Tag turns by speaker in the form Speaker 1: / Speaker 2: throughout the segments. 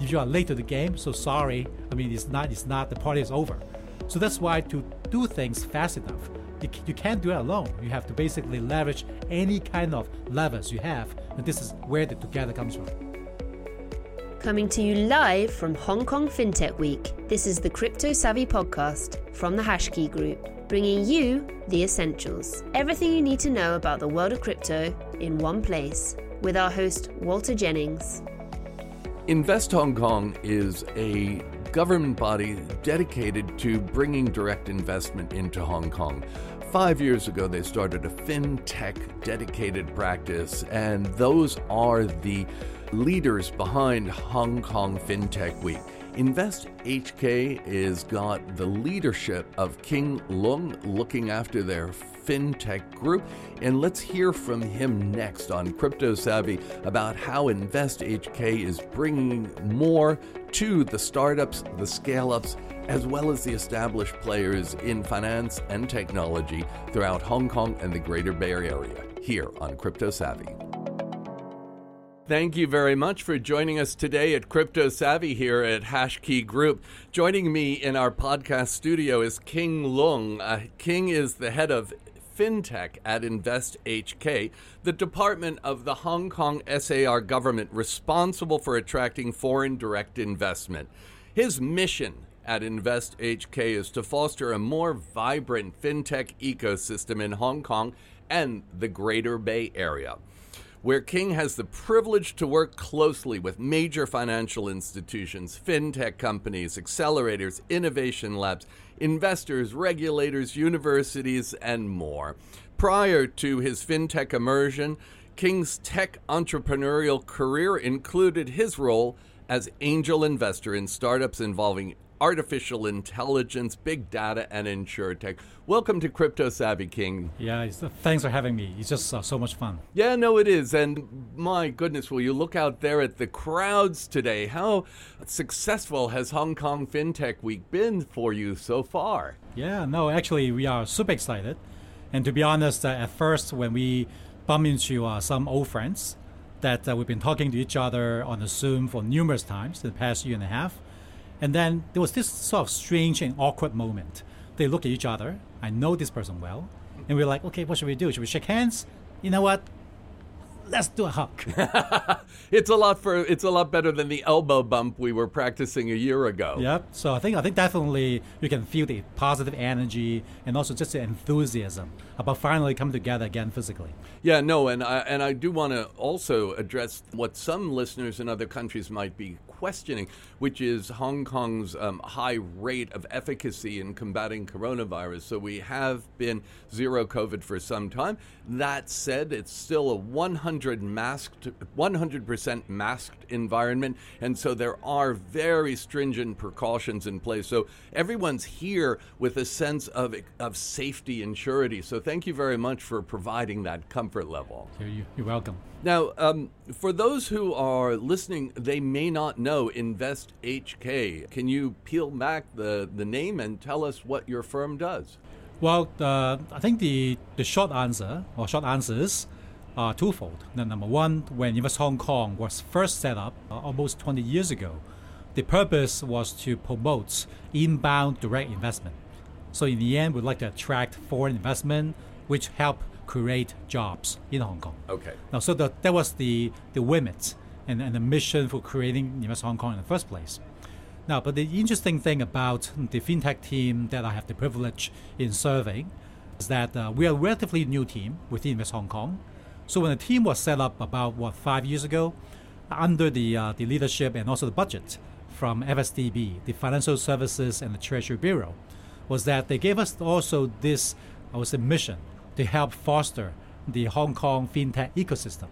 Speaker 1: If you are late to the game, so sorry. I mean, it's not. It's not. The party is over. So that's why to do things fast enough, you, can't do it alone. You have to basically leverage any kind of levers you have, and this is where the together comes from.
Speaker 2: Coming to you live from Hong Kong FinTech Week, this is the Crypto Savvy podcast from the Hashkey Group, bringing you the essentials. Everything you need to know about the world of crypto in one place, with our host, Walter Jennings.
Speaker 3: Invest Hong Kong is a government body dedicated to bringing direct investment into Hong Kong. Five years ago, they started a fintech dedicated practice, and those are the leaders behind Hong Kong FinTech Week. Invest HK is got the leadership of King Leung looking after their fintech group. And let's hear from him next on Crypto Savvy about how Invest HK is bringing more to the startups, the scale ups, as well as the established players in finance and technology throughout Hong Kong and the greater Bay Area here on Crypto Savvy. Thank you very much for joining us today at Crypto Savvy here at Hashkey Group. Joining me in our podcast studio is King Leung. Uh, King is the head of FinTech at Invest HK, the department of the Hong Kong SAR government responsible for attracting foreign direct investment. His mission at Invest HK is to foster a more vibrant fintech ecosystem in Hong Kong and the Greater Bay Area where King has the privilege to work closely with major financial institutions, fintech companies, accelerators, innovation labs, investors, regulators, universities, and more. Prior to his fintech immersion, King's tech entrepreneurial career included his role as angel investor in startups involving artificial intelligence, big data, and insurtech. Welcome to Crypto Savvy King.
Speaker 1: Yeah, thanks for having me. It's just uh, so much fun.
Speaker 3: Yeah, no, it is. And my goodness, will you look out there at the crowds today? How successful has Hong Kong FinTech Week been for you so far?
Speaker 1: Yeah, no, actually, we are super excited. And to be honest, uh, at first, when we bump into uh, some old friends that uh, we've been talking to each other on the Zoom for numerous times in the past year and a half, and then there was this sort of strange and awkward moment. They look at each other. I know this person well. And we're like, okay, what should we do? Should we shake hands? You know what? let's do a hug.
Speaker 3: it's a lot for it's a lot better than the elbow bump we were practicing a year ago.
Speaker 1: Yep. So I think I think definitely you can feel the positive energy and also just the enthusiasm about finally coming together again physically.
Speaker 3: Yeah, no, and I and I do want to also address what some listeners in other countries might be questioning, which is Hong Kong's um, high rate of efficacy in combating coronavirus. So we have been zero COVID for some time. That said, it's still a 100 masked, 100% masked environment, and so there are very stringent precautions in place. So everyone's here with a sense of of safety and surety. So thank you very much for providing that comfort level.
Speaker 1: You're welcome.
Speaker 3: Now, um, for those who are listening, they may not know Invest HK. Can you peel back the, the name and tell us what your firm does?
Speaker 1: Well, uh, I think the, the short answer or short answers are twofold. Now, number one, when Invest Hong Kong was first set up uh, almost 20 years ago, the purpose was to promote inbound direct investment. So in the end, we'd like to attract foreign investment, which help create jobs in Hong Kong.
Speaker 3: Okay.
Speaker 1: Now, so the, that was the the remit and, and the mission for creating Invest Hong Kong in the first place. Now, but the interesting thing about the fintech team that I have the privilege in serving is that uh, we are a relatively new team within Invest Hong Kong. So when the team was set up about what five years ago, under the uh, the leadership and also the budget from FSTB, the Financial Services and the Treasury Bureau, was that they gave us also this I would say mission to help foster the Hong Kong fintech ecosystem.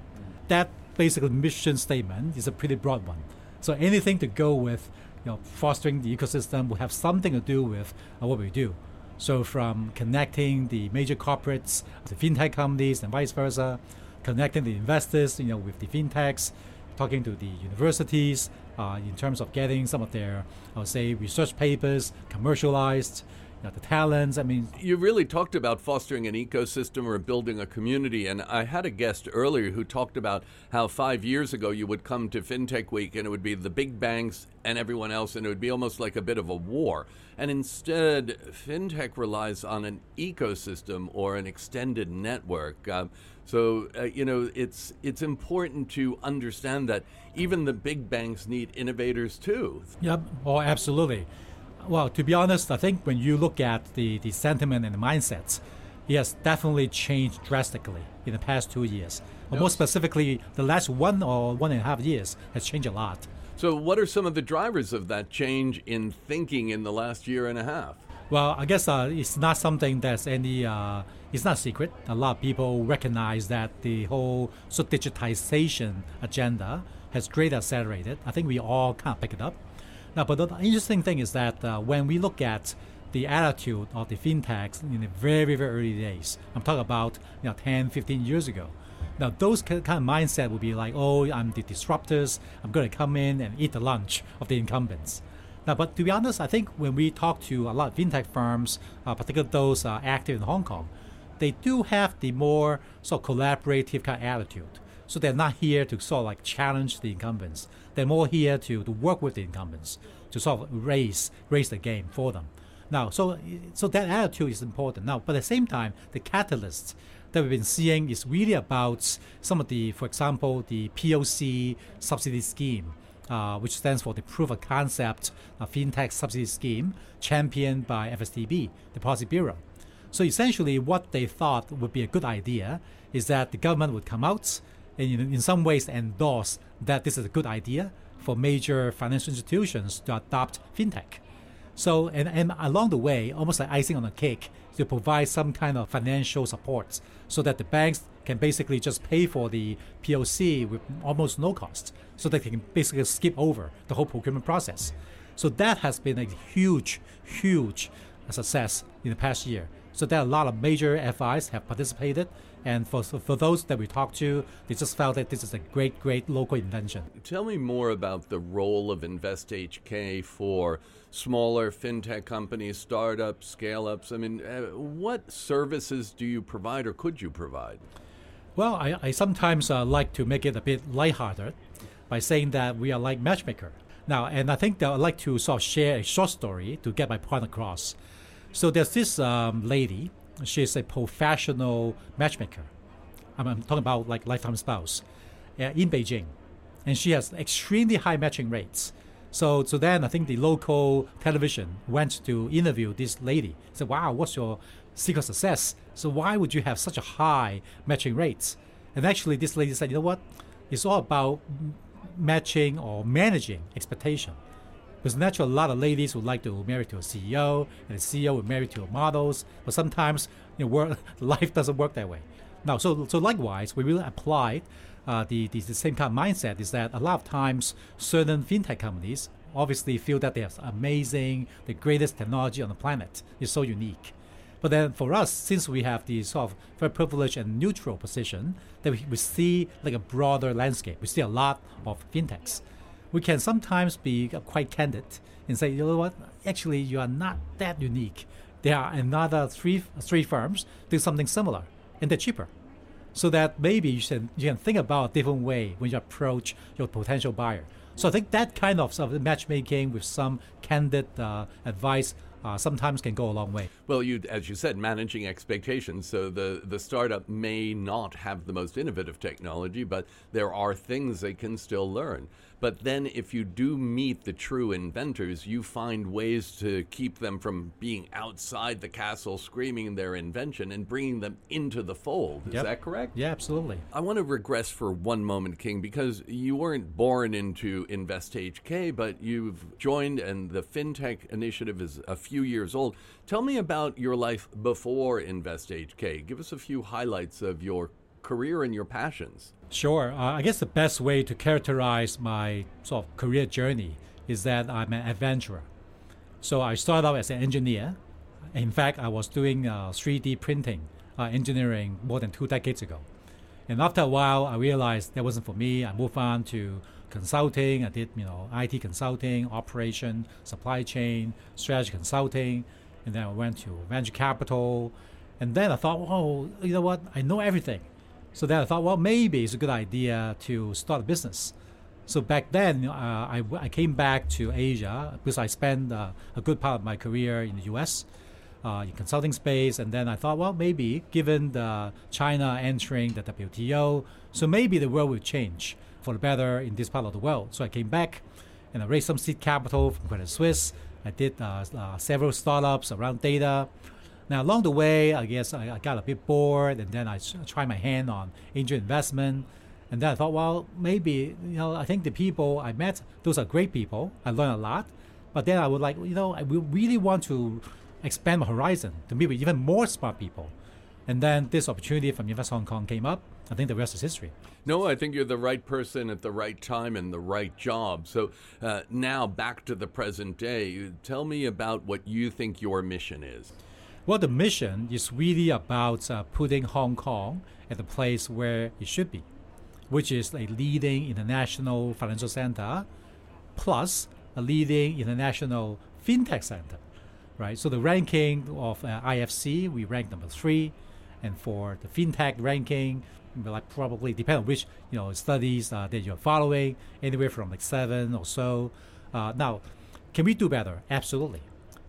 Speaker 1: That basically mission statement is a pretty broad one. So anything to go with you know, fostering the ecosystem will have something to do with uh, what we do. So from connecting the major corporates, the fintech companies, and vice versa, connecting the investors, you know, with the fintechs, talking to the universities uh, in terms of getting some of their, I would say, research papers commercialized, know, the talents. I mean,
Speaker 3: you really talked about fostering an ecosystem or building a community. And I had a guest earlier who talked about how five years ago you would come to FinTech Week and it would be the big banks and everyone else, and it would be almost like a bit of a war. And instead, FinTech relies on an ecosystem or an extended network. Uh, so uh, you know it's it's important to understand that even the big banks need innovators too.
Speaker 1: Yep. Oh, absolutely. Well, to be honest, I think when you look at the, the sentiment and the mindsets, it has definitely changed drastically in the past two years. Or more specifically, the last one or one and a half years has changed a lot.
Speaker 3: So, what are some of the drivers of that change in thinking in the last year and a half?
Speaker 1: Well, I guess uh, it's not something that's any. Uh, it's not secret. A lot of people recognize that the whole so digitization agenda has greatly accelerated. I think we all kind of pick it up. Now, but the interesting thing is that uh, when we look at the attitude of the fintechs in the very, very early days, I'm talking about you know 10, 15 years ago. Now, those kind of mindset would be like, oh, I'm the disruptors. I'm going to come in and eat the lunch of the incumbents. Now, but to be honest, I think when we talk to a lot of fintech firms, uh, particularly those uh, active in Hong Kong, they do have the more of collaborative kind of attitude. So they're not here to sort of like challenge the incumbents. They're more here to, to work with the incumbents to sort of raise raise the game for them. Now, so so that attitude is important. Now, but at the same time, the catalysts that we've been seeing is really about some of the, for example, the POC subsidy scheme, uh, which stands for the Proof of Concept uh, FinTech Subsidy Scheme, championed by FSTB, the Policy Bureau. So essentially, what they thought would be a good idea is that the government would come out and in some ways endorse that this is a good idea for major financial institutions to adopt fintech. So, and, and along the way, almost like icing on the cake, to provide some kind of financial support so that the banks can basically just pay for the POC with almost no cost, so they can basically skip over the whole procurement process. So that has been a huge, huge success in the past year. So are a lot of major FIs have participated, and for, for those that we talked to, they just felt that this is a great, great local invention.
Speaker 3: Tell me more about the role of InvestHK for smaller fintech companies, startups, scale ups. I mean, uh, what services do you provide or could you provide?
Speaker 1: Well, I, I sometimes uh, like to make it a bit lighthearted by saying that we are like matchmaker. Now, and I think that I'd like to sort of share a short story to get my point across. So there's this um, lady. She's a professional matchmaker. I'm, talking about like lifetime spouse uh, in Beijing, and she has extremely high matching rates. So, so then I think the local television went to interview this lady. Said, "Wow, what's your secret success? So why would you have such a high matching rates?" And actually, this lady said, "You know what? It's all about matching or managing expectation." Because naturally, a lot of ladies would like to marry to a CEO, and the CEO would marry to a models. But sometimes, you know, work, life doesn't work that way. Now, so so likewise, we really applied uh, the, the same kind of mindset. Is that a lot of times certain fintech companies obviously feel that they have amazing, the greatest technology on the planet is so unique. But then for us, since we have the sort of very privileged and neutral position, that we, we see like a broader landscape. We see a lot of fintechs we can sometimes be quite candid and say, you know what, actually you are not that unique. There are another three three firms do something similar, and they're cheaper. So that maybe you can you can think about a different way when you approach your potential buyer. So I think that kind of, sort of matchmaking with some candid uh, advice uh, sometimes can go a long way.
Speaker 3: Well, you, as you said, managing expectations. So the, the startup may not have the most innovative technology, but there are things they can still learn. But then, if you do meet the true inventors, you find ways to keep them from being outside the castle screaming their invention and bringing them into the fold. Is
Speaker 1: yep.
Speaker 3: that correct?
Speaker 1: Yeah, absolutely.
Speaker 3: I want to regress for one moment, King, because you weren't born into InvestHK, but you've joined, and the FinTech initiative is a few years old. Tell me about your life before InvestHK. Give us a few highlights of your career and your passions.
Speaker 1: Sure. Uh, I guess the best way to characterize my sort of career journey is that I'm an adventurer. So I started out as an engineer. In fact, I was doing uh, 3D printing uh, engineering more than two decades ago. And after a while, I realized that wasn't for me. I moved on to consulting. I did, you know, IT consulting, operation, supply chain, strategy consulting. and then I went to venture capital, and then I thought, oh, you know what? I know everything. So then I thought, well, maybe it's a good idea to start a business. So back then, uh, I, I came back to Asia because I spent uh, a good part of my career in the U.S. Uh, in consulting space, and then I thought, well, maybe given the China entering the WTO, so maybe the world will change for the better in this part of the world. So I came back, and I raised some seed capital from Credit Suisse. I did uh, uh, several startups around data. Now along the way, I guess I, I got a bit bored, and then I tried my hand on angel investment. And then I thought, well, maybe, you know, I think the people I met, those are great people. I learned a lot. But then I would like, you know, I really want to expand my horizon to meet with even more smart people. And then this opportunity from Invest Hong Kong came up. I think the rest is history.
Speaker 3: No, I think you're the right person at the right time and the right job. So uh, now back to the present day. Tell me about what you think your mission is.
Speaker 1: Well, the mission is really about uh, putting Hong Kong at the place where it should be which is a leading international financial center, plus a leading international fintech center, right? So the ranking of uh, IFC, we rank number three, and for the fintech ranking, like probably depend on which you know studies uh, that you're following, anywhere from like seven or so. Uh, now, can we do better? Absolutely,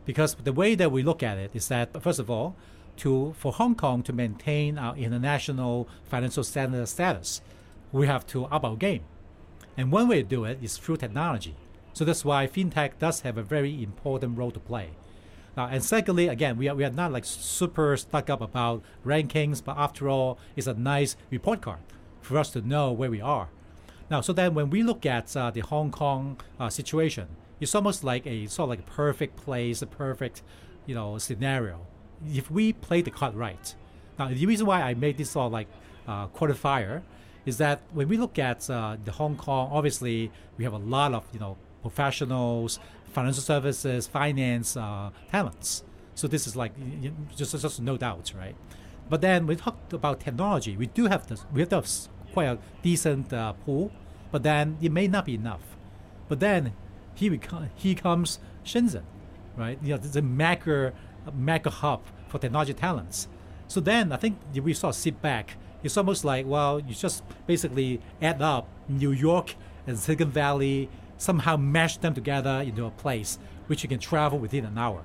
Speaker 1: because the way that we look at it is that first of all, to for Hong Kong to maintain our international financial center status, we have to up our game. And one way to do it is through technology. So that's why fintech does have a very important role to play. Uh, and secondly, again, we are, we are not like super stuck up about rankings, but after all, it's a nice report card for us to know where we are. Now, so then when we look at uh, the Hong Kong uh, situation, it's almost like a sort of like a perfect place, a perfect, you know, scenario. If we play the card right. Now, the reason why I made this sort of like uh, qualifier is that when we look at uh, the Hong Kong, obviously we have a lot of you know professionals, financial services, finance uh, talents. So this is like just just no doubt, right? But then we talk about technology. We do have this. We have quite a decent uh, pool, but then it may not be enough. But then come, here comes Shenzhen, right? You know, the mega mega hub for technology talents. So then I think we sort of sit back it's almost like, well, you just basically add up New York and Silicon Valley, somehow mash them together into a place which you can travel within an hour.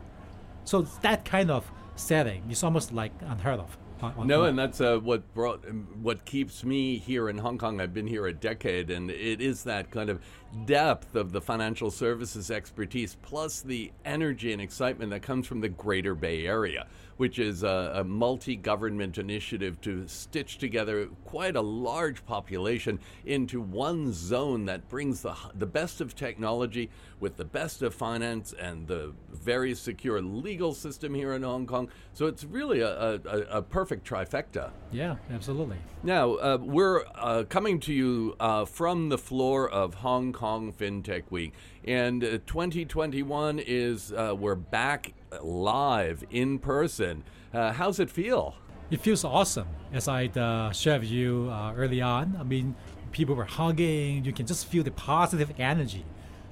Speaker 1: So that kind of setting is almost like unheard of.
Speaker 3: No, and that's uh, what brought what keeps me here in Hong Kong. I've been here a decade, and it is that kind of depth of the financial services expertise, plus the energy and excitement that comes from the Greater Bay Area which is a, a multi government initiative to stitch together quite a large population into one zone that brings the, the best of technology with the best of finance and the very secure legal system here in Hong Kong. So it's really a, a, a perfect trifecta.
Speaker 1: Yeah, absolutely.
Speaker 3: Now, uh, we're uh, coming to you uh, from the floor of Hong Kong FinTech Week. And uh, 2021 is, uh, we're back live in person. Uh, how's it feel?
Speaker 1: It feels awesome. As I uh, shared with you uh, early on, I mean, people were hugging. You can just feel the positive energy.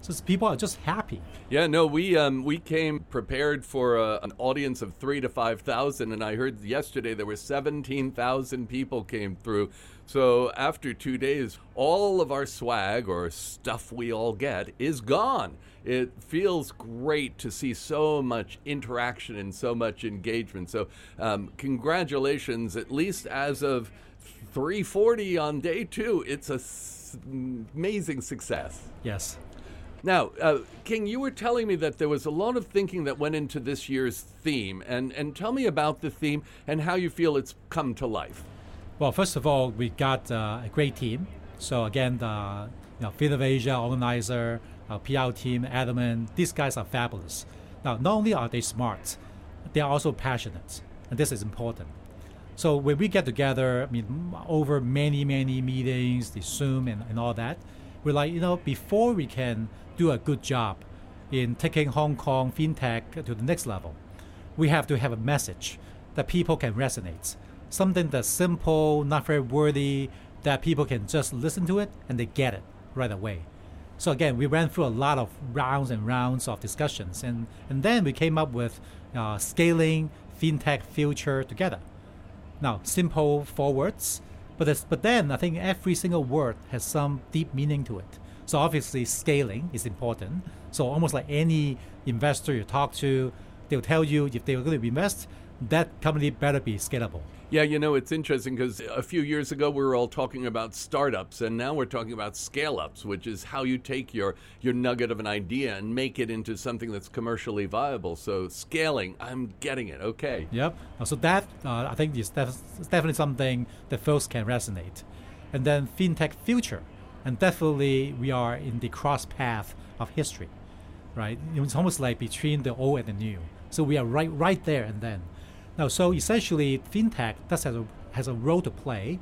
Speaker 1: So people are just happy.
Speaker 3: Yeah, no, we um, we came prepared for a, uh, an audience of three to five thousand, and I heard yesterday there were seventeen thousand people came through. So after two days, all of our swag or stuff we all get is gone it feels great to see so much interaction and so much engagement. So, um, congratulations, at least as of 340 on day two. It's a s- amazing success.
Speaker 1: Yes.
Speaker 3: Now, uh, King, you were telling me that there was a lot of thinking that went into this year's theme, and, and tell me about the theme and how you feel it's come to life.
Speaker 1: Well, first of all, we got uh, a great team. So again, the you know, Finnovasia organizer, our PR team, Adamant, these guys are fabulous. Now, not only are they smart, they are also passionate, and this is important. So when we get together, I mean, over many, many meetings, the Zoom and, and all that, we're like, you know, before we can do a good job in taking Hong Kong fintech to the next level, we have to have a message that people can resonate. Something that's simple, not very wordy, that people can just listen to it and they get it right away. So again, we went through a lot of rounds and rounds of discussions, and, and then we came up with uh, scaling fintech future together. Now, simple four but but then I think every single word has some deep meaning to it. So obviously, scaling is important. So almost like any investor you talk to, they'll tell you if they're going to invest, that company better be scalable.
Speaker 3: Yeah, you know, it's interesting because a few years ago we were all talking about startups, and now we're talking about scale ups, which is how you take your, your nugget of an idea and make it into something that's commercially viable. So, scaling, I'm getting it. Okay.
Speaker 1: Yep. So, that uh, I think is def- definitely something that folks can resonate. And then, fintech future. And definitely, we are in the cross path of history, right? It's almost like between the old and the new. So, we are right, right there and then. Now, so essentially, fintech does have a, has a role to play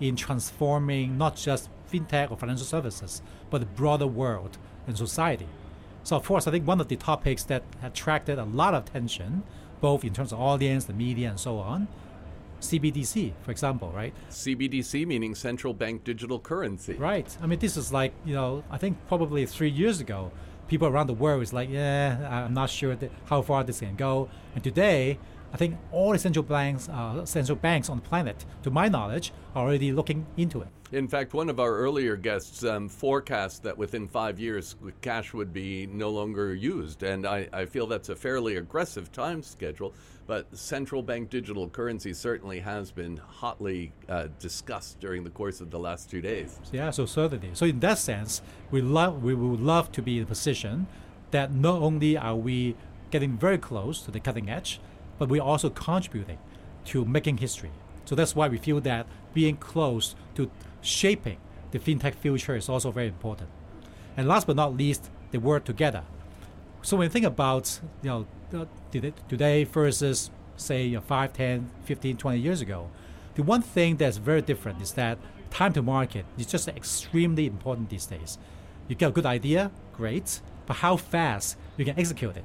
Speaker 1: in transforming not just fintech or financial services, but the broader world and society. So, of course, I think one of the topics that attracted a lot of attention, both in terms of audience, the media, and so on, CBDC, for example, right?
Speaker 3: CBDC meaning central bank digital currency.
Speaker 1: Right. I mean, this is like, you know, I think probably three years ago, people around the world is like, yeah, I'm not sure how far this can go. And today, I think all the central banks, uh, central banks on the planet, to my knowledge, are already looking into it.
Speaker 3: In fact, one of our earlier guests um, forecast that within five years, cash would be no longer used, and I, I feel that's a fairly aggressive time schedule. But central bank digital currency certainly has been hotly uh, discussed during the course of the last two days.
Speaker 1: Yeah, so certainly. So in that sense, we love we would love to be in a position that not only are we getting very close to the cutting edge, but we're also contributing to making history. So that's why we feel that being close to shaping the fintech future is also very important. And last but not least, the word together. So when you think about you know today versus say 5, 10, 15, 20 years ago, the one thing that's very different is that time to market is just extremely important these days. You get a good idea, great, but how fast you can execute it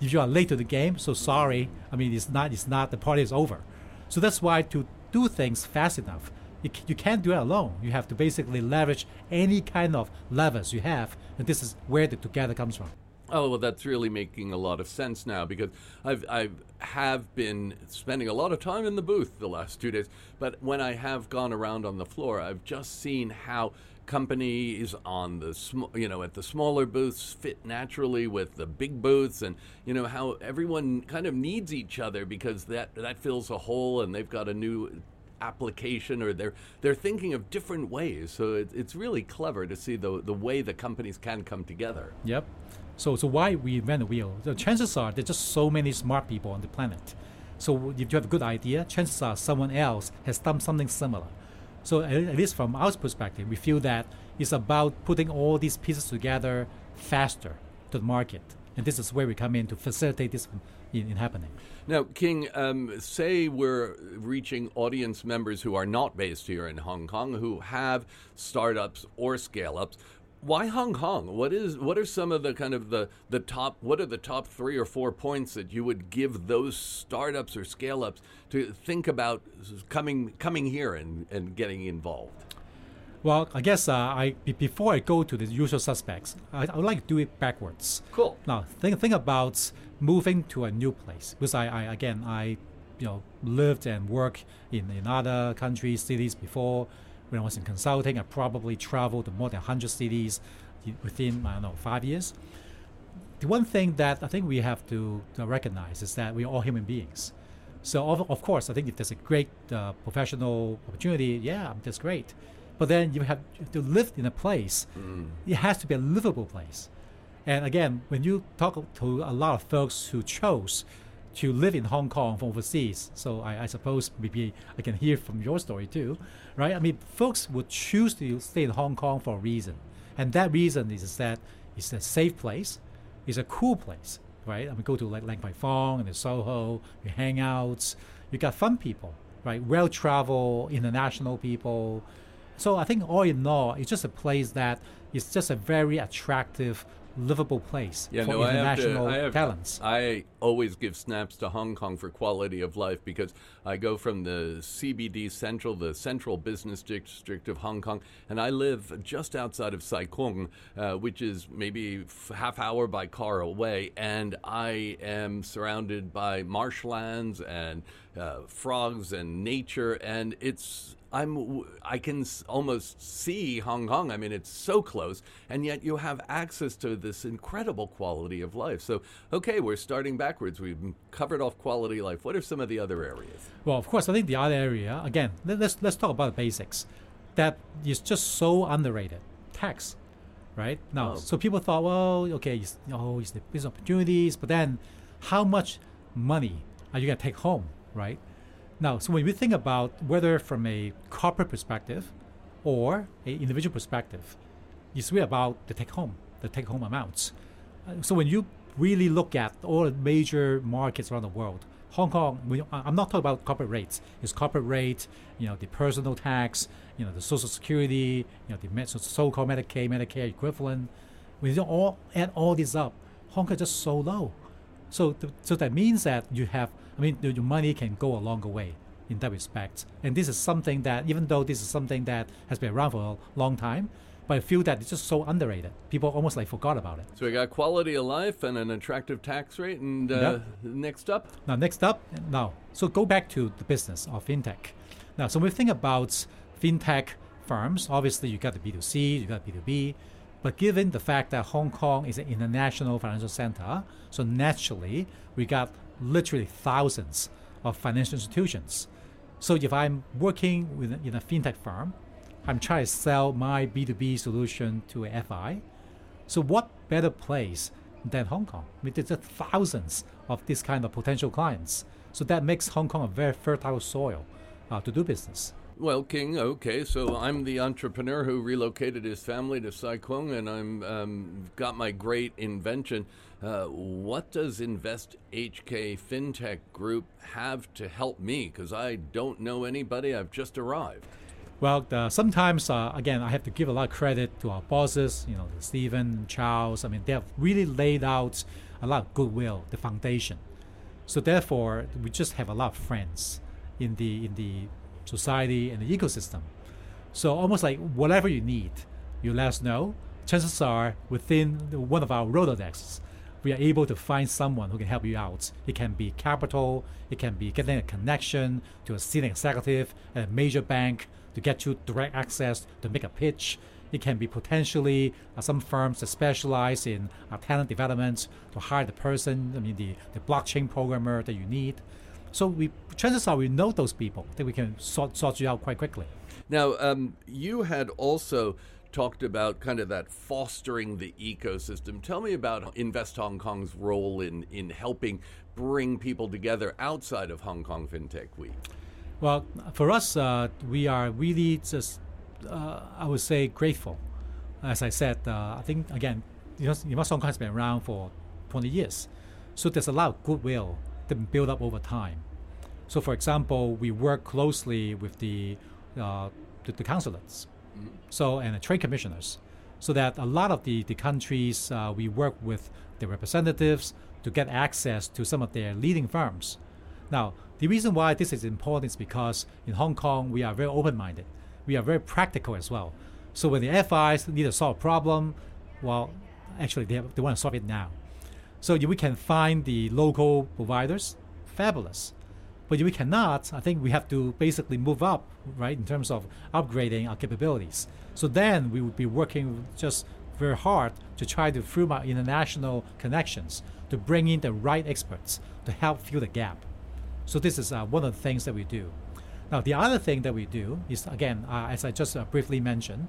Speaker 1: if you are late to the game, so sorry. I mean, it's not. It's not. The party is over. So that's why to do things fast enough, you, you can't do it alone. You have to basically leverage any kind of levers you have, and this is where the together comes from.
Speaker 3: Oh well, that's really making a lot of sense now because I've I have been spending a lot of time in the booth the last two days. But when I have gone around on the floor, I've just seen how companies on the sm- you know at the smaller booths fit naturally with the big booths and you know how everyone kind of needs each other because that that fills a hole and they've got a new application or they're they're thinking of different ways. So it, it's really clever to see the the way the companies can come together.
Speaker 1: Yep. So so why we invent the wheel? The chances are there's just so many smart people on the planet. So if you have a good idea chances are someone else has done something similar so at least from our perspective, we feel that it's about putting all these pieces together faster to the market. And this is where we come in to facilitate this in, in happening.
Speaker 3: Now, King, um, say we're reaching audience members who are not based here in Hong Kong, who have startups or scale ups why Hong Kong? What is what are some of the kind of the the top what are the top 3 or 4 points that you would give those startups or scale ups to think about coming coming here and, and getting involved?
Speaker 1: Well, I guess uh, I before I go to the usual suspects, I, I, would like to do it backwards.
Speaker 3: Cool.
Speaker 1: Now, think think about moving to a new place because I, I again I you know lived and worked in, in other countries, cities before when I was in consulting, I probably traveled to more than 100 cities within, I don't know, five years. The one thing that I think we have to, to recognize is that we're all human beings. So, of, of course, I think if there's a great uh, professional opportunity, yeah, that's great. But then you have to live in a place, mm. it has to be a livable place. And again, when you talk to a lot of folks who chose to live in Hong Kong from overseas. So I, I, suppose maybe I can hear from your story too, right? I mean, folks would choose to stay in Hong Kong for a reason, and that reason is that it's a safe place, it's a cool place, right? I mean, go to like Lan Kwai Fong and the Soho, you hang out, you got fun people, right? Well traveled, international people. So I think all in all, it's just a place that is just a very attractive livable place
Speaker 3: Yeah,
Speaker 1: for
Speaker 3: no, I have, to,
Speaker 1: international
Speaker 3: I have
Speaker 1: talents.
Speaker 3: I always give snaps to Hong Kong for quality of life because I go from the CBD Central, the Central Business District of Hong Kong, and I live just outside of Sai Kung, uh, which is maybe half hour by car away, and I am surrounded by marshlands and uh, frogs and nature, and it's I'm I can almost see Hong Kong. I mean, it's so close, and yet you have access to this incredible quality of life. So, okay, we're starting backwards. We've covered off quality of life. What are some of the other areas?
Speaker 1: Well, of course, I think the other area again. Let, let's let's talk about the basics. That is just so underrated. Tax, right? Now,
Speaker 3: Oh.
Speaker 1: so people thought, well, okay, it's, oh, it's the business opportunities, but then, how much money are you gonna take home, right? Now, so when we think about whether from a corporate perspective or a individual perspective, it's really about the take home, the take home amounts. Uh, So when you really look at all the major markets around the world, Hong Kong, we, I'm not talking about corporate rates. It's corporate rate, you know, the personal tax, you know, the Social Security, you know, the so-called Medicaid, Medicare equivalent. When you all add all this up, Hong Kong is just so low. So, th- so that means that you have, I mean, your money can go a longer way in that respect. And this is something that, even though this is something that has been around for a long time, but I feel that it's just so underrated. People almost like forgot about it.
Speaker 3: So we got quality of life and an attractive tax rate. And uh,
Speaker 1: Yeah.
Speaker 3: next up,
Speaker 1: Now, next up, now, so go back to the business of fintech. Now, so when we think about fintech firms, obviously you got the B2C, you got B2B, but given the fact that Hong Kong is an international financial center, so naturally we got literally thousands of financial institutions. So if I'm working with in a fintech firm, I'm trying to sell my B2B solution to FI. So what better place than Hong Kong? I mean, there's thousands of these kind of potential clients. So that makes Hong Kong a very fertile soil uh, to do business.
Speaker 3: Well, King, okay, so I'm the entrepreneur who relocated his family to Sai Kung, and I'm um, got my great invention. Uh, what does Invest HK FinTech Group have to help me? Because I don't know anybody. I've just arrived.
Speaker 1: Well, sometimes uh, again, I have to give a lot of credit to our bosses. You know, Stephen, Charles. I mean, they have really laid out a lot of goodwill, the foundation. So therefore, we just have a lot of friends in the in the society and the ecosystem. So almost like whatever you need, you let us know. Chances are within one of our Rolodex, we are able to find someone who can help you out. It can be capital, it can be getting a connection to a senior executive at a major bank to get you direct access to make a pitch. It can be potentially uh, some firms that specialize in uh, talent development to hire the person, I mean, the, the blockchain programmer that you need. So we chances are we know those people that we can sort, sort you out quite quickly.
Speaker 3: Now, um, you had also talked about kind of that fostering the ecosystem. Tell me about Invest Hong Kong's role in, in helping bring people together outside of Hong Kong FinTech Week.
Speaker 1: Well, for us, uh, we are really just, uh, I would say, grateful. As I said, uh, I think, again, you know, Kong has been around for 20 years. So there's a lot of goodwill that been built up over time. So, for example, we work closely with the, uh, the, the consulates so and the trade commissioners, so that a lot of the, the countries uh, we work with the representatives to get access to some of their leading firms. Now, the reason why this is important is because in Hong Kong we are very open-minded, we are very practical as well. So when the FIs need to solve a problem, well, actually they, have, they want to solve it now. So if we can find the local providers, fabulous. But if we cannot, I think we have to basically move up, right, in terms of upgrading our capabilities. So then we would be working just very hard to try to, through our international connections, to bring in the right experts to help fill the gap. So this is uh, one of the things that we do. Now, the other thing that we do is, again, uh, as I just uh, briefly mentioned,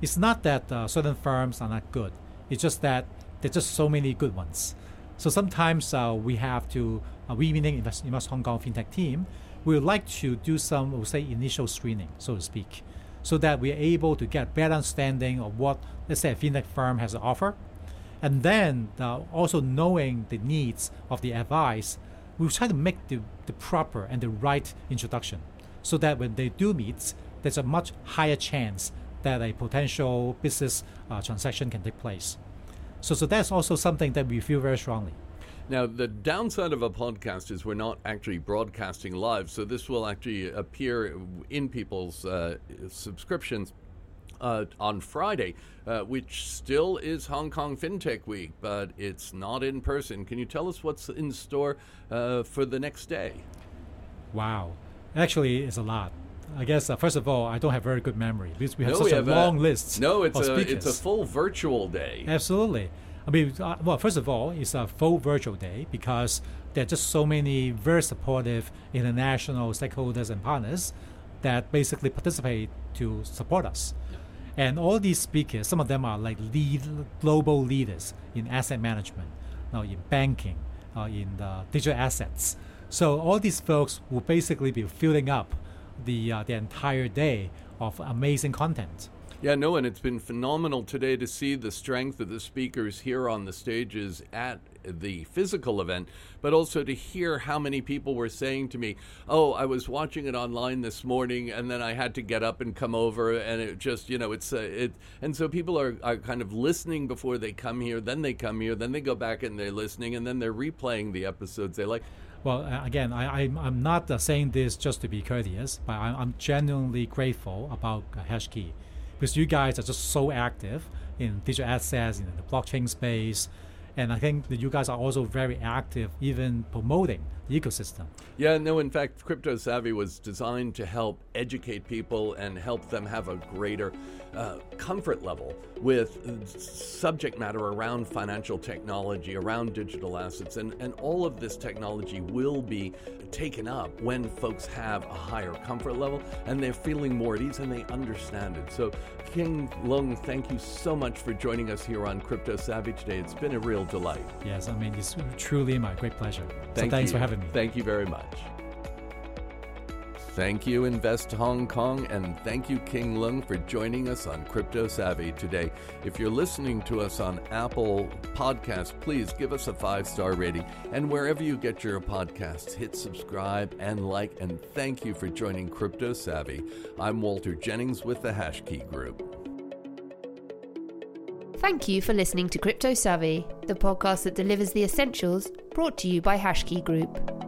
Speaker 1: it's not that uh, certain firms are not good. It's just that there's just so many good ones. So sometimes uh, we have to, uh, we meaning Invest, Hong Kong FinTech team, we would like to do some, we'll say, initial screening, so to speak, so that we're able to get better understanding of what, let's say, a FinTech firm has to offer. And then also knowing the needs of the FIs, we try to make the, the proper and the right introduction so that when they do meet, there's a much higher chance that a potential business uh, transaction can take place. So, so that's also something that we feel very strongly.
Speaker 3: Now, the downside of a podcast is we're not actually broadcasting live, so this will actually appear in people's uh, subscriptions uh, on Friday, uh, which still is Hong Kong FinTech Week, but it's not in person. Can you tell us what's in store uh, for the next day?
Speaker 1: Wow. Actually, it's a lot. I guess uh, first of all, I don't have very good memory because we have
Speaker 3: No,
Speaker 1: such
Speaker 3: we
Speaker 1: a
Speaker 3: have
Speaker 1: long list.
Speaker 3: No, it's a
Speaker 1: speakers.
Speaker 3: it's a full virtual day.
Speaker 1: Absolutely. I mean, uh, well, first of all, it's a full virtual day because there are just so many very supportive international stakeholders and partners that basically participate to support us. And all these speakers, some of them are like lead global leaders in asset management, now in banking, uh, in the digital assets. So all these folks will basically be filling up the uh, the entire day of amazing content.
Speaker 3: Yeah, no, and it's been phenomenal today to see the strength of the speakers here on the stages at the physical event, but also to hear how many people were saying to me, "Oh, I was watching it online this morning, and then I had to get up and come over, and it just, you know, it's uh, it." And so people are are kind of listening before they come here, then they come here, then they go back and they're listening, and then they're replaying the episodes they like.
Speaker 1: Well, uh, again, I, I'm, I'm not uh, saying this just to be courteous, but I'm, I'm genuinely grateful about uh, HashKey because you guys are just so active in digital assets, in the blockchain space. And I think that you guys are also very active even promoting the ecosystem.
Speaker 3: Yeah, no, in fact, Crypto Savvy was designed to help educate people and help them have a greater uh, comfort level with subject matter around financial technology, around digital assets, and, and all of this technology will be taken up when folks have a higher comfort level and they're feeling more at ease and they understand it. So, King Leung, thank you so much for joining us here on Crypto Savvy today. It's been a real delight.
Speaker 1: Yes, I mean, it's truly my great pleasure.
Speaker 3: Thank
Speaker 1: so thanks
Speaker 3: you.
Speaker 1: for having
Speaker 3: Thank you very much. Thank you, Invest Hong Kong, and thank you, King Leung, for joining us on Crypto Savvy today. If you're listening to us on Apple Podcasts, please give us a five star rating. And wherever you get your podcasts, hit subscribe and like. And thank you for joining Crypto Savvy. I'm Walter Jennings with the Hashkey Group.
Speaker 2: Thank you for listening to Crypto Savvy, the podcast that delivers the essentials brought to you by Hashkey Group.